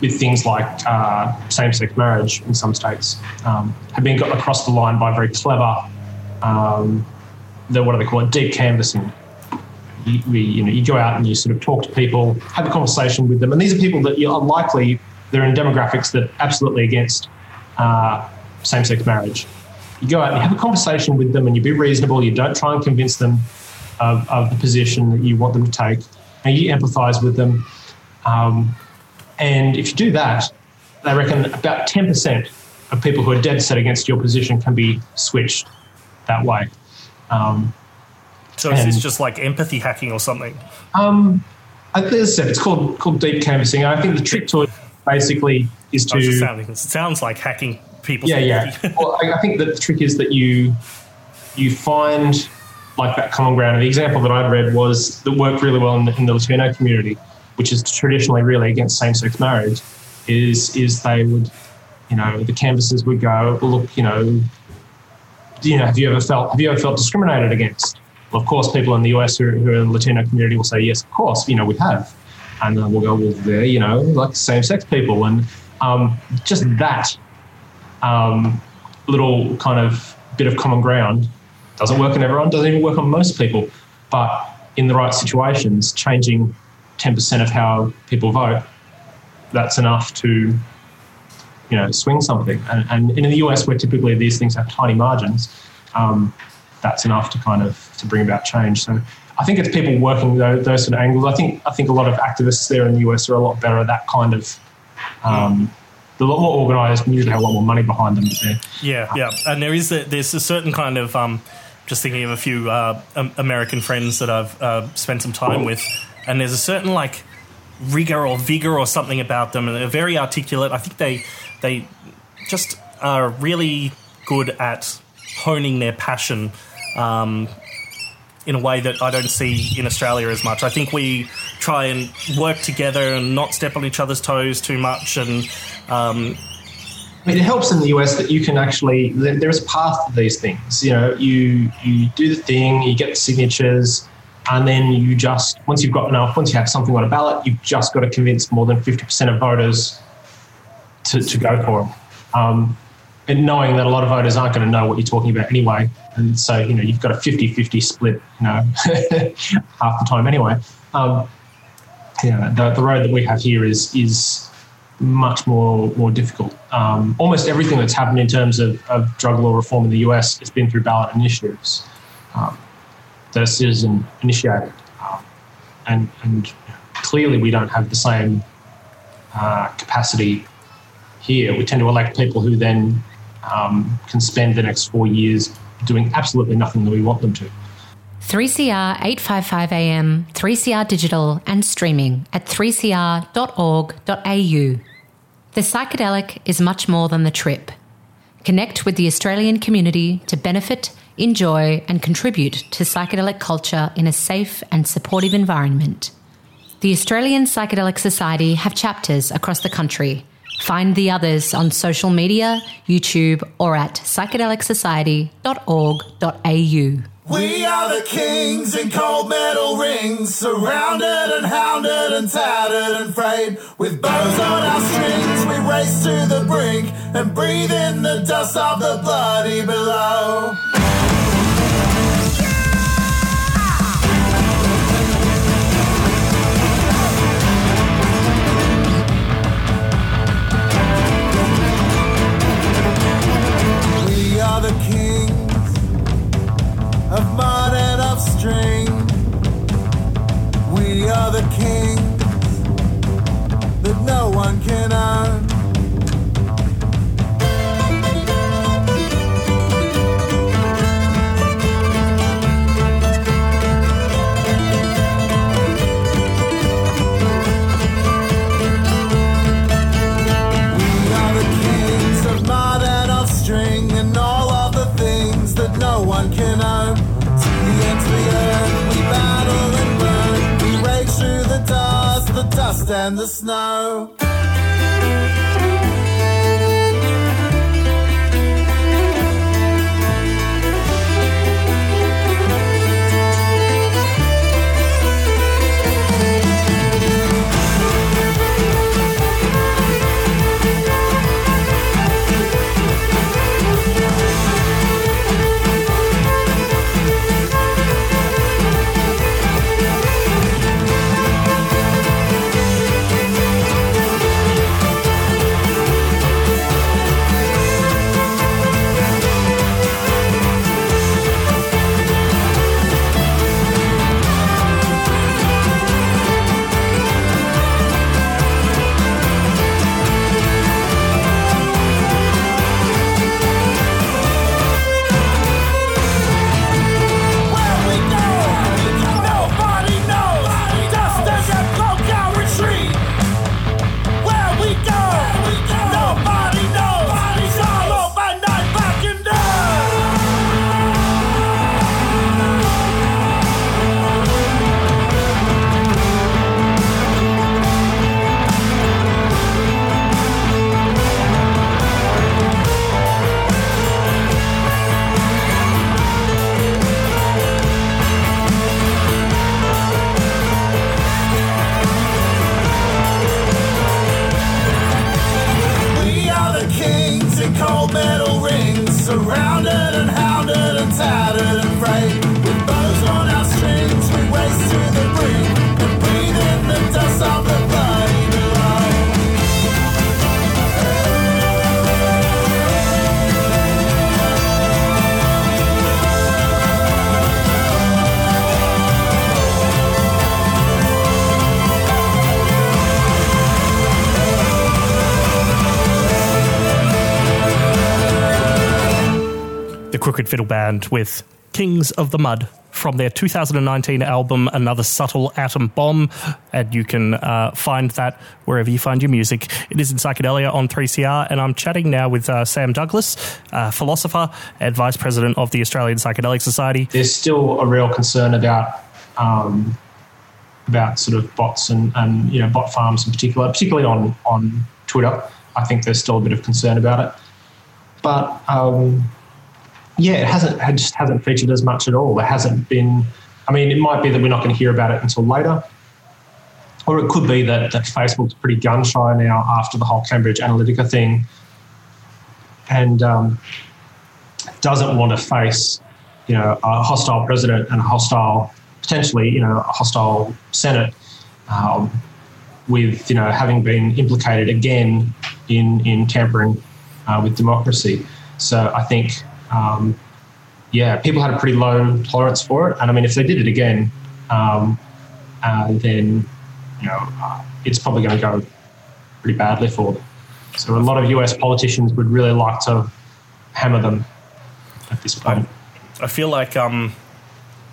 with things like uh, same-sex marriage in some states um, have been got across the line by very clever. Um, the, what do they call it? Deep canvassing. You, we, you know, you go out and you sort of talk to people, have a conversation with them, and these are people that you're unlikely they're in demographics that are absolutely against uh, same-sex marriage. You go out and you have a conversation with them, and you be reasonable. You don't try and convince them of, of the position that you want them to take, and you empathise with them. Um, and if you do that, they reckon about 10% of people who are dead set against your position can be switched that way. Um, so is this just like empathy hacking or something? Um, as I said, it's called called deep canvassing. I think the trick to it basically is to. Sounding, it sounds like hacking people's Yeah, yeah. well, I, I think that the trick is that you you find like that common ground. And the example that I'd read was that worked really well in the, in the Latino community which is traditionally really against same-sex marriage, is is they would, you know, the canvassers would go, look, you know, you know, have you ever felt have you ever felt discriminated against? Well, of course, people in the US who, who are in the Latino community will say, yes, of course, you know, we have, and then we'll go, well, they're you know, like same-sex people, and um, just that um, little kind of bit of common ground doesn't work on everyone, doesn't even work on most people, but in the right situations, changing 10% of how people vote, that's enough to, you know, swing something. And, and in the US, where typically these things have tiny margins, um, that's enough to kind of to bring about change. So I think it's people working those, those, sort of angles. I think I think a lot of activists there in the US are a lot better at that kind of. Um, they're a lot more organised and usually have a lot more money behind them. Yeah, yeah, and there is a, there's a certain kind of um, just thinking of a few uh, American friends that I've uh, spent some time with and there's a certain like rigor or vigor or something about them, and they're very articulate. I think they they just are really good at honing their passion um, in a way that I don't see in Australia as much. I think we try and work together and not step on each other's toes too much, and um, I mean, it helps in the US that you can actually there's a path to these things. You know, you you do the thing, you get the signatures, and then you just once you've got enough, once you have something on a ballot, you've just got to convince more than fifty percent of voters to, to go for them. Um, and knowing that a lot of voters aren't going to know what you're talking about anyway, and so you know you've got a 50-50 split, you know, half the time anyway. Um, yeah, the, the road that we have here is is much more more difficult. Um, almost everything that's happened in terms of, of drug law reform in the US has been through ballot initiatives. Um, that a citizen initiated. Um, and, and clearly, we don't have the same uh, capacity here. We tend to elect people who then um, can spend the next four years doing absolutely nothing that we want them to. 3CR 855 AM, 3CR digital, and streaming at 3cr.org.au. The psychedelic is much more than the trip. Connect with the Australian community to benefit enjoy, and contribute to psychedelic culture in a safe and supportive environment. The Australian Psychedelic Society have chapters across the country, Find the others on social media, YouTube, or at psychedelicsociety.org.au. We are the kings in cold metal rings, surrounded and hounded and tattered and frayed. With bows on our strings, we race to the brink and breathe in the dust of the bloody below. Of and of. We are the kings that no one can own. And the snow. Crooked Fiddle Band with Kings of the Mud from their 2019 album Another Subtle Atom Bomb. And you can uh, find that wherever you find your music. It is in Psychedelia on 3CR. And I'm chatting now with uh, Sam Douglas, uh, philosopher and vice president of the Australian Psychedelic Society. There's still a real concern about um, about sort of bots and, and you know bot farms in particular, particularly on on Twitter. I think there's still a bit of concern about it, but um, yeah, it hasn't it just hasn't featured as much at all. There hasn't been. I mean, it might be that we're not going to hear about it until later, or it could be that that Facebook's pretty gun shy now after the whole Cambridge Analytica thing, and um, doesn't want to face you know a hostile president and a hostile potentially you know a hostile Senate. Um, with you know having been implicated again in in tampering uh, with democracy, so I think um, yeah, people had a pretty low tolerance for it, and I mean if they did it again, um, uh, then you know uh, it's probably going to go pretty badly for them. So a lot of US politicians would really like to hammer them at this point. I feel like um,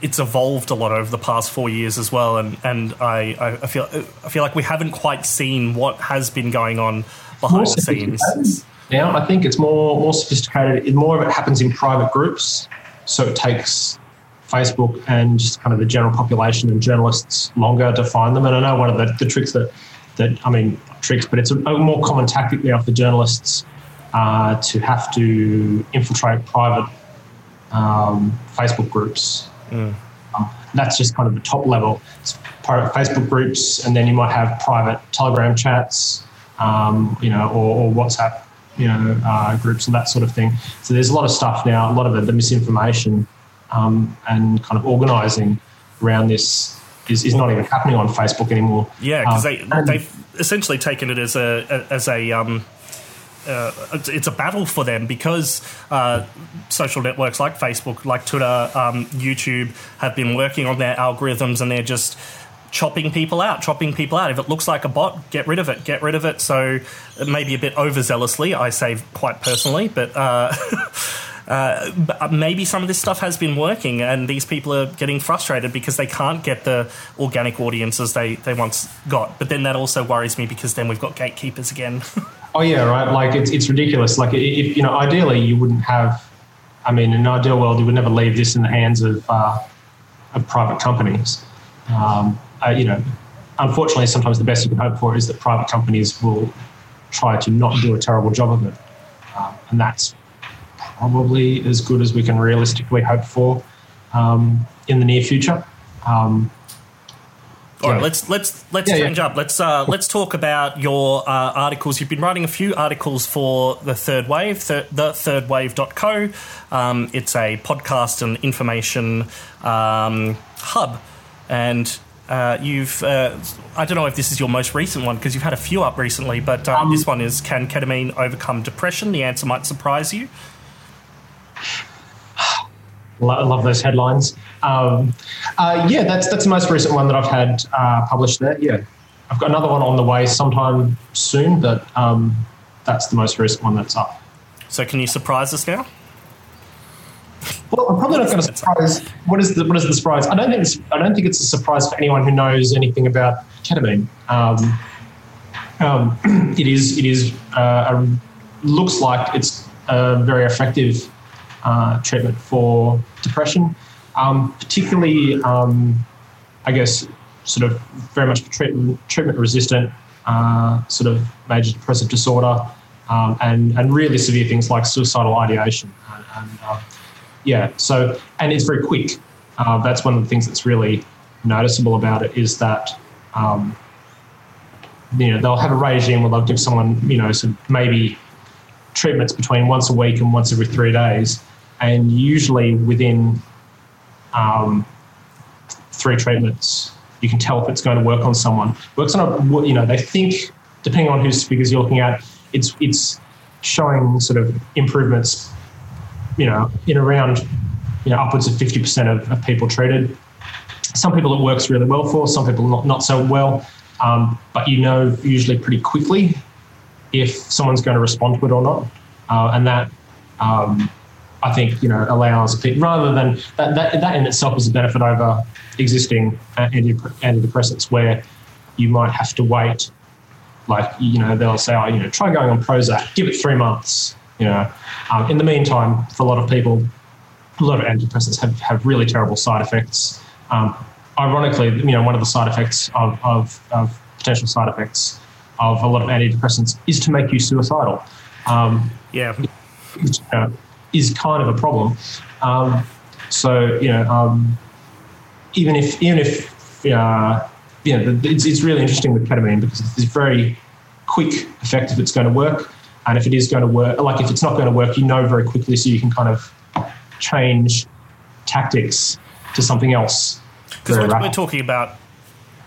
it's evolved a lot over the past four years as well, and and I, I I feel I feel like we haven't quite seen what has been going on behind the scenes. Now I think it's more more sophisticated. It- More of it happens in private groups, so it takes Facebook and just kind of the general population and journalists longer to find them. And I know one of the, the tricks that that I mean tricks, but it's a, a more common tactic now for journalists uh, to have to infiltrate private um, Facebook groups. Mm. Um, that's just kind of the top level. It's private Facebook groups, and then you might have private Telegram chats, um, you know, or, or, WhatsApp, you know, uh, groups and that sort of thing. So there's a lot of stuff now, a lot of the, the misinformation um, and kind of organising around this is, is not even happening on Facebook anymore. Yeah, because Um, they they've essentially taken it as a as a um, uh, it's- it's a battle for them because uh, social networks like Facebook, like Twitter, um, YouTube have been working on their algorithms and they're just chopping people out, chopping people out. If it looks like a bot, get rid of it, get rid of it. So maybe a bit overzealously, I say quite personally, but. Uh, Uh, maybe some of this stuff has been working, and these people are getting frustrated because they can't get the organic audiences they, they once got. But then that also worries me because then we've got gatekeepers again. Oh yeah, right. Like it's it's ridiculous. Like if you know, ideally you wouldn't have. I mean, in an ideal world, you would never leave this in the hands of uh, of private companies. Um, uh, you know, unfortunately, sometimes the best you can hope for is that private companies will try to not do a terrible job of it, um, and that's probably as good as we can realistically hope for um, in the near future. Um, All right, let's let's let's Yeah, yeah. change up. Let's uh, let's talk about your uh, articles. You've been writing a few articles for the Third Wave, th- the thirdwave.co. Um, it's a podcast and information um, hub, and uh, you've uh, I don't know if this is your most recent one because you've had a few up recently, but uh, Um, this one is can ketamine overcome depression? The answer might surprise you. I love those headlines. Um, uh, yeah, that's that's the most recent one that I've had uh, published there. Yeah, I've got another one on the way sometime soon, but um, that's the most recent one that's up. So can you surprise us now? Well, I'm probably not going to surprise. What is the what is the surprise? I don't think it's, I don't think it's a surprise for anyone who knows anything about ketamine. Um, um, it is it is uh, a, looks like it's a very effective uh, treatment for depression, um, particularly um, I guess sort of very much treatment treatment resistant uh, sort of major depressive disorder um, and and really severe things like suicidal ideation and, and uh, yeah, so, and it's very quick. Uh, that's one of the things that's really noticeable about it is that, um, you know, they'll have a regime where they'll give someone, you know, some maybe treatments between once a week and once every three days. And usually within um, three treatments, you can tell if it's going to work on someone. Works on a, you know, they think, depending on whose figures you're looking at, it's, it's showing sort of improvements you know, in around, you know, upwards of 50% of, of people treated. Some people it works really well for, some people not, not so well. Um, but you know usually pretty quickly if someone's going to respond to it or not. Uh, and that, um, I think, you know, allows rather than that, that, that in itself is a benefit over existing uh, anti- antidepressants where you might have to wait like you know they'll say oh you know try going on prozac give it three months you know. Um, in the meantime for a lot of people a lot of antidepressants have, have really terrible side effects. Um, ironically you know one of the side effects of, of, of potential side effects of a lot of antidepressants is to make you suicidal. Um, Yeah. which uh, is kind of a problem. Um, so you know um, even if even if uh, you know, it's, it's really interesting with ketamine because it's very quick effect if it's going to work, and if it is going to work, like if it's not going to work, you know very quickly, so you can kind of change tactics to something else. Because we're, we're talking about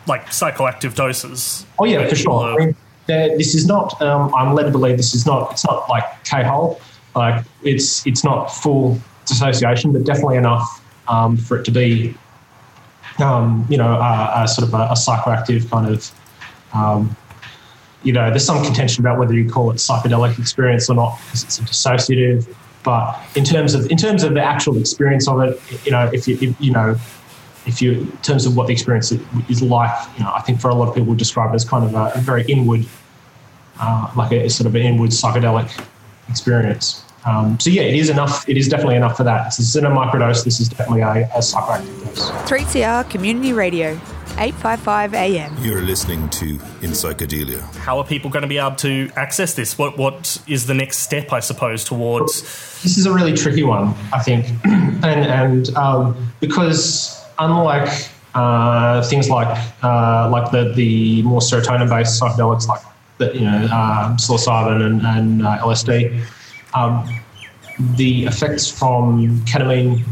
like psychoactive doses. Oh yeah, for sure. I mean, this is not. Um, I'm led to believe this is not. It's not like K-hole. Like it's it's not full dissociation, but definitely enough um, for it to be, um, you know, a, a sort of a, a psychoactive kind of. You know, there's some contention about whether you call it psychedelic experience or not because it's a dissociative. But in terms of in terms of the actual experience of it, you know, if you if, you know if you in terms of what the experience is like, you know, I think for a lot of people describe it as kind of a, a very inward, uh, like a, sort of an inward psychedelic experience. Um, so yeah, it is enough. It is definitely enough for that. This is in a microdose. This is definitely a, a psychoactive dose. 3CR Community Radio. 855 AM. You're listening to In Psychedelia. How are people going to be able to access this? What What is the next step, I suppose, towards. This is a really tricky one, I think. and and um, because unlike uh, things like uh, like the, the more serotonin based psychedelics like the, you know uh, psilocybin and, and uh, LSD, um, the effects from ketamine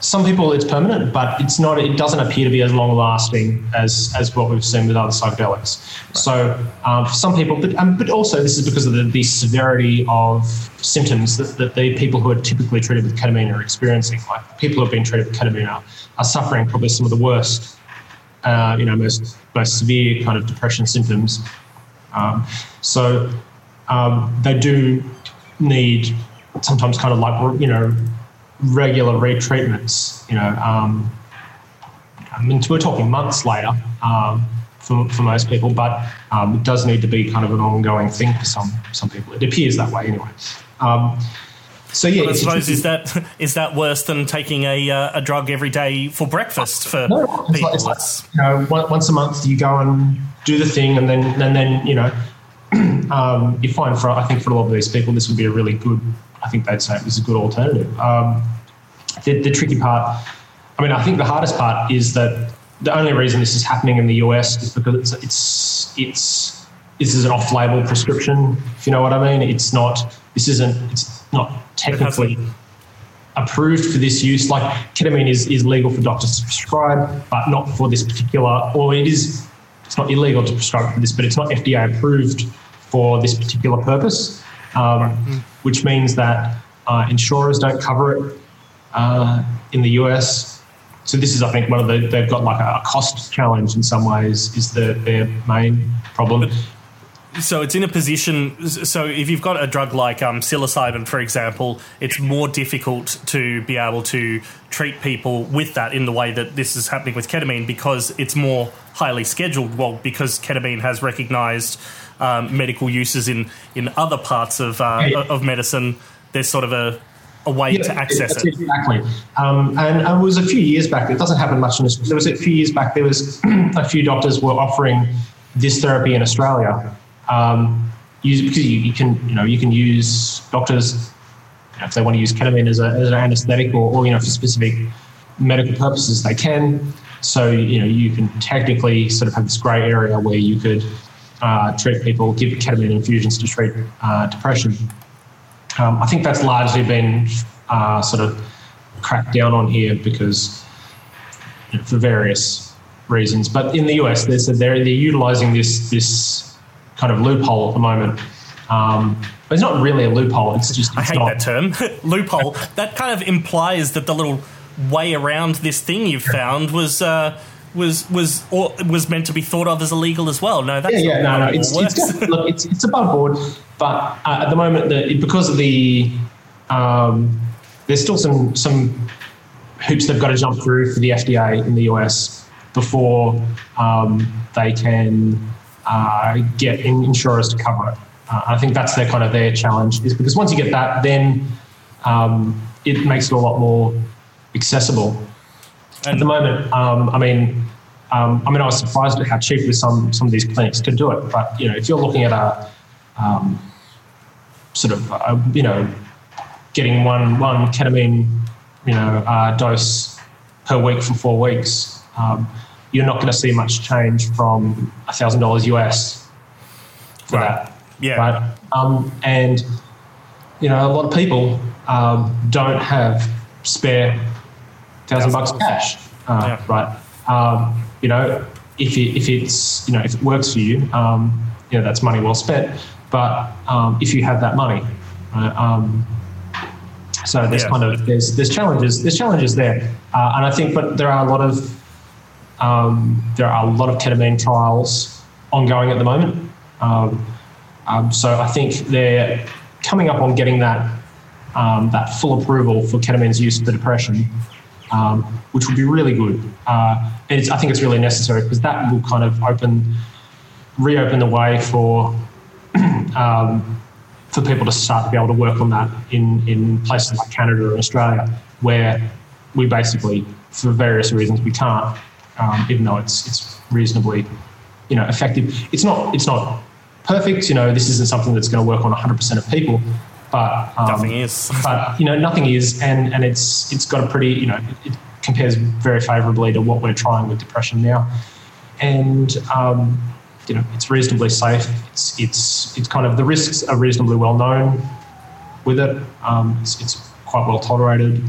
some people it's permanent, but it's not. It doesn't appear to be as long lasting as as what we've seen with other psychedelics. Right. So um, for some people, but um, but also this is because of the, the severity of symptoms that, that the people who are typically treated with ketamine are experiencing. Like people who have been treated with ketamine are, are suffering probably some of the worst, uh, you know, most most severe kind of depression symptoms. Um, so um, they do need sometimes kind of like you know regular retreatments, you know, um, I mean, we're talking months later um, for, for most people, but um, it does need to be kind of an ongoing thing for some some people. It appears that way anyway. Um, so yeah, I suppose is that is that worse than taking a uh, a drug every day for breakfast for no, it's people? Like, it's like, you know, once a month you go and do the thing, and then and then you know um, you find for I think for a lot of these people this would be a really good I think they'd say it was a good alternative. Um, the, the tricky part, I mean, I think the hardest part is that the only reason this is happening in the US is because it's it's it's this is an off-label prescription. If you know what I mean, it's not. This isn't. It's not technically approved for this use. Like ketamine is is legal for doctors to prescribe, but not for this particular. Or it is. It's not illegal to prescribe for this, but it's not FDA approved for this particular purpose um, which means that uh, insurers don't cover it uh, in the US. So this is, I think, one of the they've got like a cost challenge in some ways is the, their main problem. So it's in a position. So if you've got a drug like um, psilocybin, for example, it's more difficult to be able to treat people with that in the way that this is happening with ketamine because it's more highly scheduled. Well, because ketamine has recognised um, medical uses in in other parts of uh, of medicine, there's sort of a a way yeah, to access it. Exactly. Um, and, and, it was a few years back. It doesn't happen much in Australia. There was a few years back. There was a few doctors were offering this therapy in Australia. Um, use, because you, you, can you know you can use doctors you know, if they want to use ketamine as, a, as an anesthetic or, or you know for specific medical purposes they can. So you know you can technically sort of have this grey area where you could uh, treat people, give ketamine infusions to treat uh, depression. Um, I think that's largely been uh, sort of cracked down on here because you know, for various reasons. But in the US, they're, they're, they're utilizing this, this kind of loophole at the moment. Um, but it's not really a loophole. It's just. It's I hate not. that term, loophole. that kind of implies that the little way around this thing you've found was uh, was was or was meant to be thought of as illegal as well. No, that's yeah, yeah, no, no. It's, it's, look, it's, it's above board, but uh, at the moment, the, because of the um, there's still some some hoops they've got to jump through for the FDA in the US before um, they can uh, get insurers to cover it. Uh, I think that's their kind of their challenge is because once you get that, then um, it makes it a lot more accessible at the moment, um, I mean, um, I mean, I was surprised at how cheaply some some of these clinics could do it. But you know, if you're looking at a um, sort of a, you know getting one one ketamine you know uh, dose per week for four weeks, um, you're not going to see much change from a thousand dollars US for right. that. Yeah. Right. Um, and you know, a lot of people um, don't have spare thousand bucks cash, uh, yeah. right? Um, you know, if it, if it's you know if it works for you, um, you know that's money well spent. But um, if you have that money, right, um, so there's yeah. kind of there's there's challenges there's challenges there, uh, and I think but there are a lot of um, there are a lot of ketamine trials ongoing at the moment. Um, so I think they're coming up on getting that um, that full approval for ketamine's use for depression um, which would be really good. Uh, I think it's really necessary because that will kind of open, reopen the way for um, for people to start to be able to work on that in in places like Canada or Australia, where we basically, for various reasons, we can't. Um, even though it's it's reasonably, you know, effective. It's not it's not perfect. You know, this isn't something that's going to work on 100% of people, but um, Nothing is. but you know, nothing is, and and it's it's got a pretty you know it, compares very favourably to what we're trying with depression now, and um, you know it's reasonably safe. It's it's it's kind of the risks are reasonably well known with it. Um, it's, it's quite well tolerated.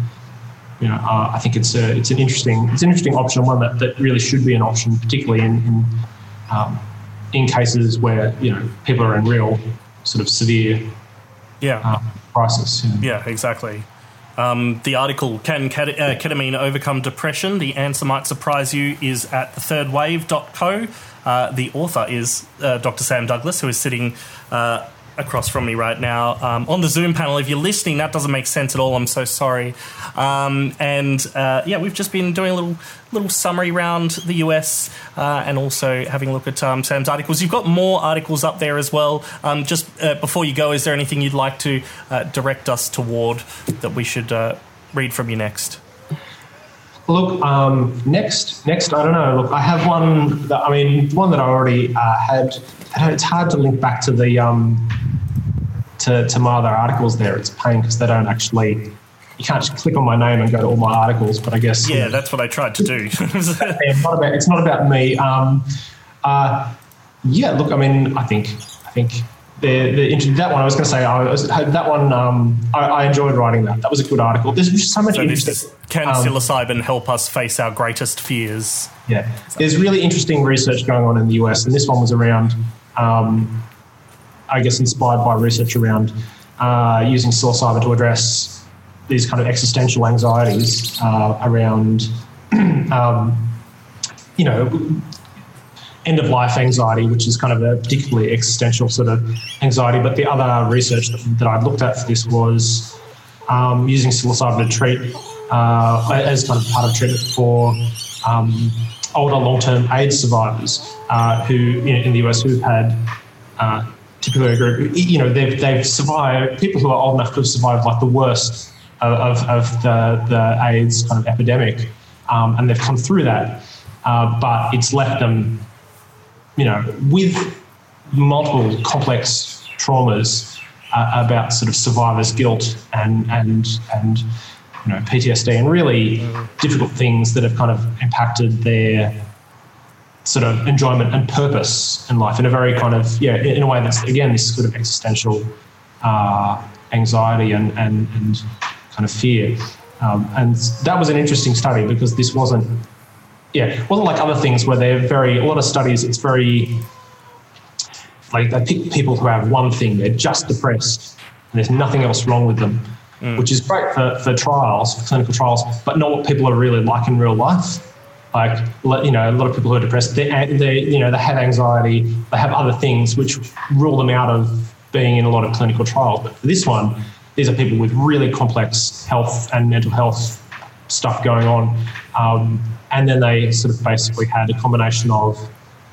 You know, uh, I think it's a it's an interesting it's an interesting option, one that, that really should be an option, particularly in in, um, in cases where you know people are in real sort of severe Yeah. um, crisis. you know. Yeah, exactly. Um, the article, Can uh, Ketamine Overcome Depression? The answer might surprise you, is at thethirdwave.co. Uh, the author is uh, Dr. Sam Douglas, who is sitting uh, across from me right now um, on the Zoom panel. If you're listening, that doesn't make sense at all. I'm so sorry. Um, and uh, yeah, we've just been doing a little little summary round the US uh, and also having a look at um, Sam's articles. You've got more articles up there as well. Um, just uh, before you go, is there anything you'd like to uh, direct us toward that we should uh, read from you next? Look, um, next, next, I don't know. Look, I have one. That, I mean, one that I already uh, had. It's hard to link back to the um, to, to my other articles. There, it's a pain because they don't actually. You can't just click on my name and go to all my articles. But I guess Yeah, that's what I tried to do. it's not about, it's not about me. Um, uh, yeah, look, I mean, I think, I think the, the that one I was going to say, I was, that one, um, I, I enjoyed writing that. That was a good article. There's just so much so interesting. can um, psilocybin help us face our greatest fears? Yeah, there's really interesting research going on in the US, and this one was around, um, I guess, inspired by research around uh, using psilocybin to address these kind of existential anxieties uh, around, um, you know, end of life anxiety, which is kind of a particularly existential sort of anxiety. But the other research that, that I looked at for this was um, using psilocybin to treat uh, as kind of part of treatment for um, older long-term AIDS survivors uh, who in, in the US who've had uh, typically a group, you know, they've, they've survived, people who are old enough to have survived like the worst of, of, of the, the AIDS kind of epidemic. Um, and they've come through that. Uh, but it's left them, you know, with multiple complex traumas uh, about sort of survivor's guilt and, and, and, you know, PTSD and really difficult things that have kind of impacted their sort of enjoyment and purpose in life in a very kind of yeah in a way that's again this sort of existential uh, anxiety and, and and kind of fear. Um, and that was an interesting study because this wasn't yeah wasn't like other things where they're very a lot of studies it's very like they pick people who have one thing they're just depressed and there's nothing else wrong with them which is great for, for trials for clinical trials but not what people are really like in real life. Like you know a lot of people who are depressed they, they you know they have anxiety they have other things which rule them out of being in a lot of clinical trials. But for this one these are people with really complex health and mental health stuff going on. Um, and then they sort of basically had a combination of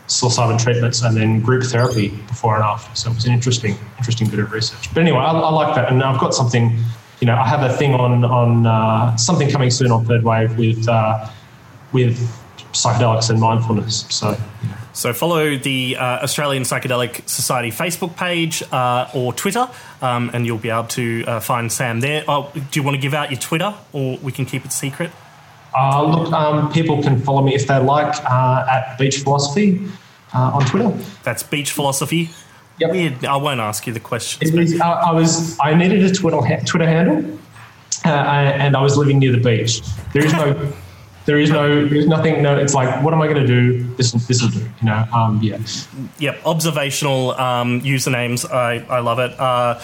psilocybin treatments and then group therapy before and after. So it was an interesting interesting bit of research. But anyway i, I like that. And i've got something you know i have a thing on on uh, something coming soon on third wave with uh, with psychedelics and mindfulness. So, So follow the uh, Australian Psychedelic Society Facebook page uh, or Twitter, um, and you'll be able to uh, find Sam there. Oh, do you want to give out your Twitter, or we can keep it secret? uh, look, um, people can follow me if they like uh, at Beach Philosophy uh, on Twitter. That's Beach Philosophy. Weird. I won't ask you the questions. Is, uh, I was I needed a Twitter Twitter handle, uh, and I was living near the beach. There is no. There is no, there's nothing. No, it's like, what am I going to do? This, this will do. You know, um, yeah. Yep, observational um, usernames. I, I love it. Uh,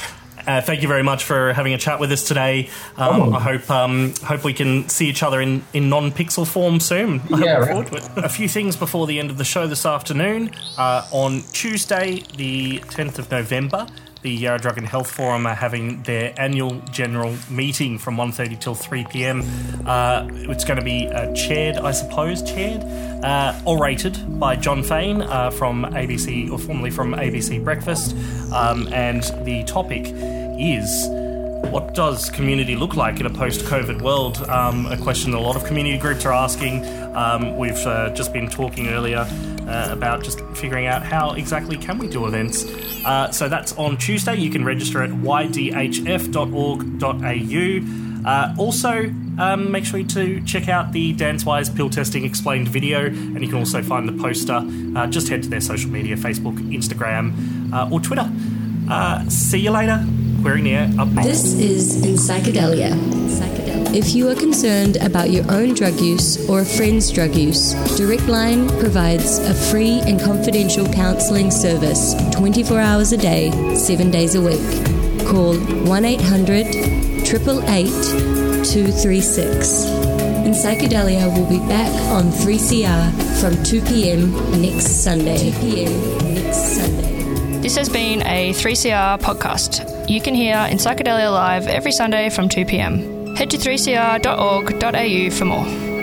uh, thank you very much for having a chat with us today. Um, Oh. I hope um, hope we can see each other in, in non pixel form soon. I look Yeah, right. to it. A few things before the end of the show this afternoon. Uh, on Tuesday, the 10th of November, the Yarra Drug and Health Forum are having their annual general meeting from 1.30 till 3 p.m. Uh, it's going to be uh, chaired, I suppose, chaired, uh, orated by Jon Faine uh, from ABC, or formerly from ABC Breakfast. Um, and the topic is what does community look like in a post-COVID world? Um, a question a lot of community groups are asking. Um, we've uh, just been talking earlier uh, about just figuring out how exactly can we do events. Uh, so that's on Tuesday. You can register at ydhf.org.au. Uh, also, um, make sure to check out the DanceWize pill testing explained video, and you can also find the poster. Uh, just head to their social media Facebook, Instagram, uh, or Twitter. Uh, see you later. Queering the air up next. This is in Psychedelia. If you are concerned about your own drug use or a friend's drug use, Direct Line provides a free and confidential counselling service 24 hours a day, 7 days a week. Call 1 800 888 236. In Psychedelia will be back on 3CR from 2 pm next Sunday. 2 pm next Sunday. This has been a 3CR podcast. You can hear In Psychedelia Live every Sunday from 2 pm. Head to 3cr.org.au for more.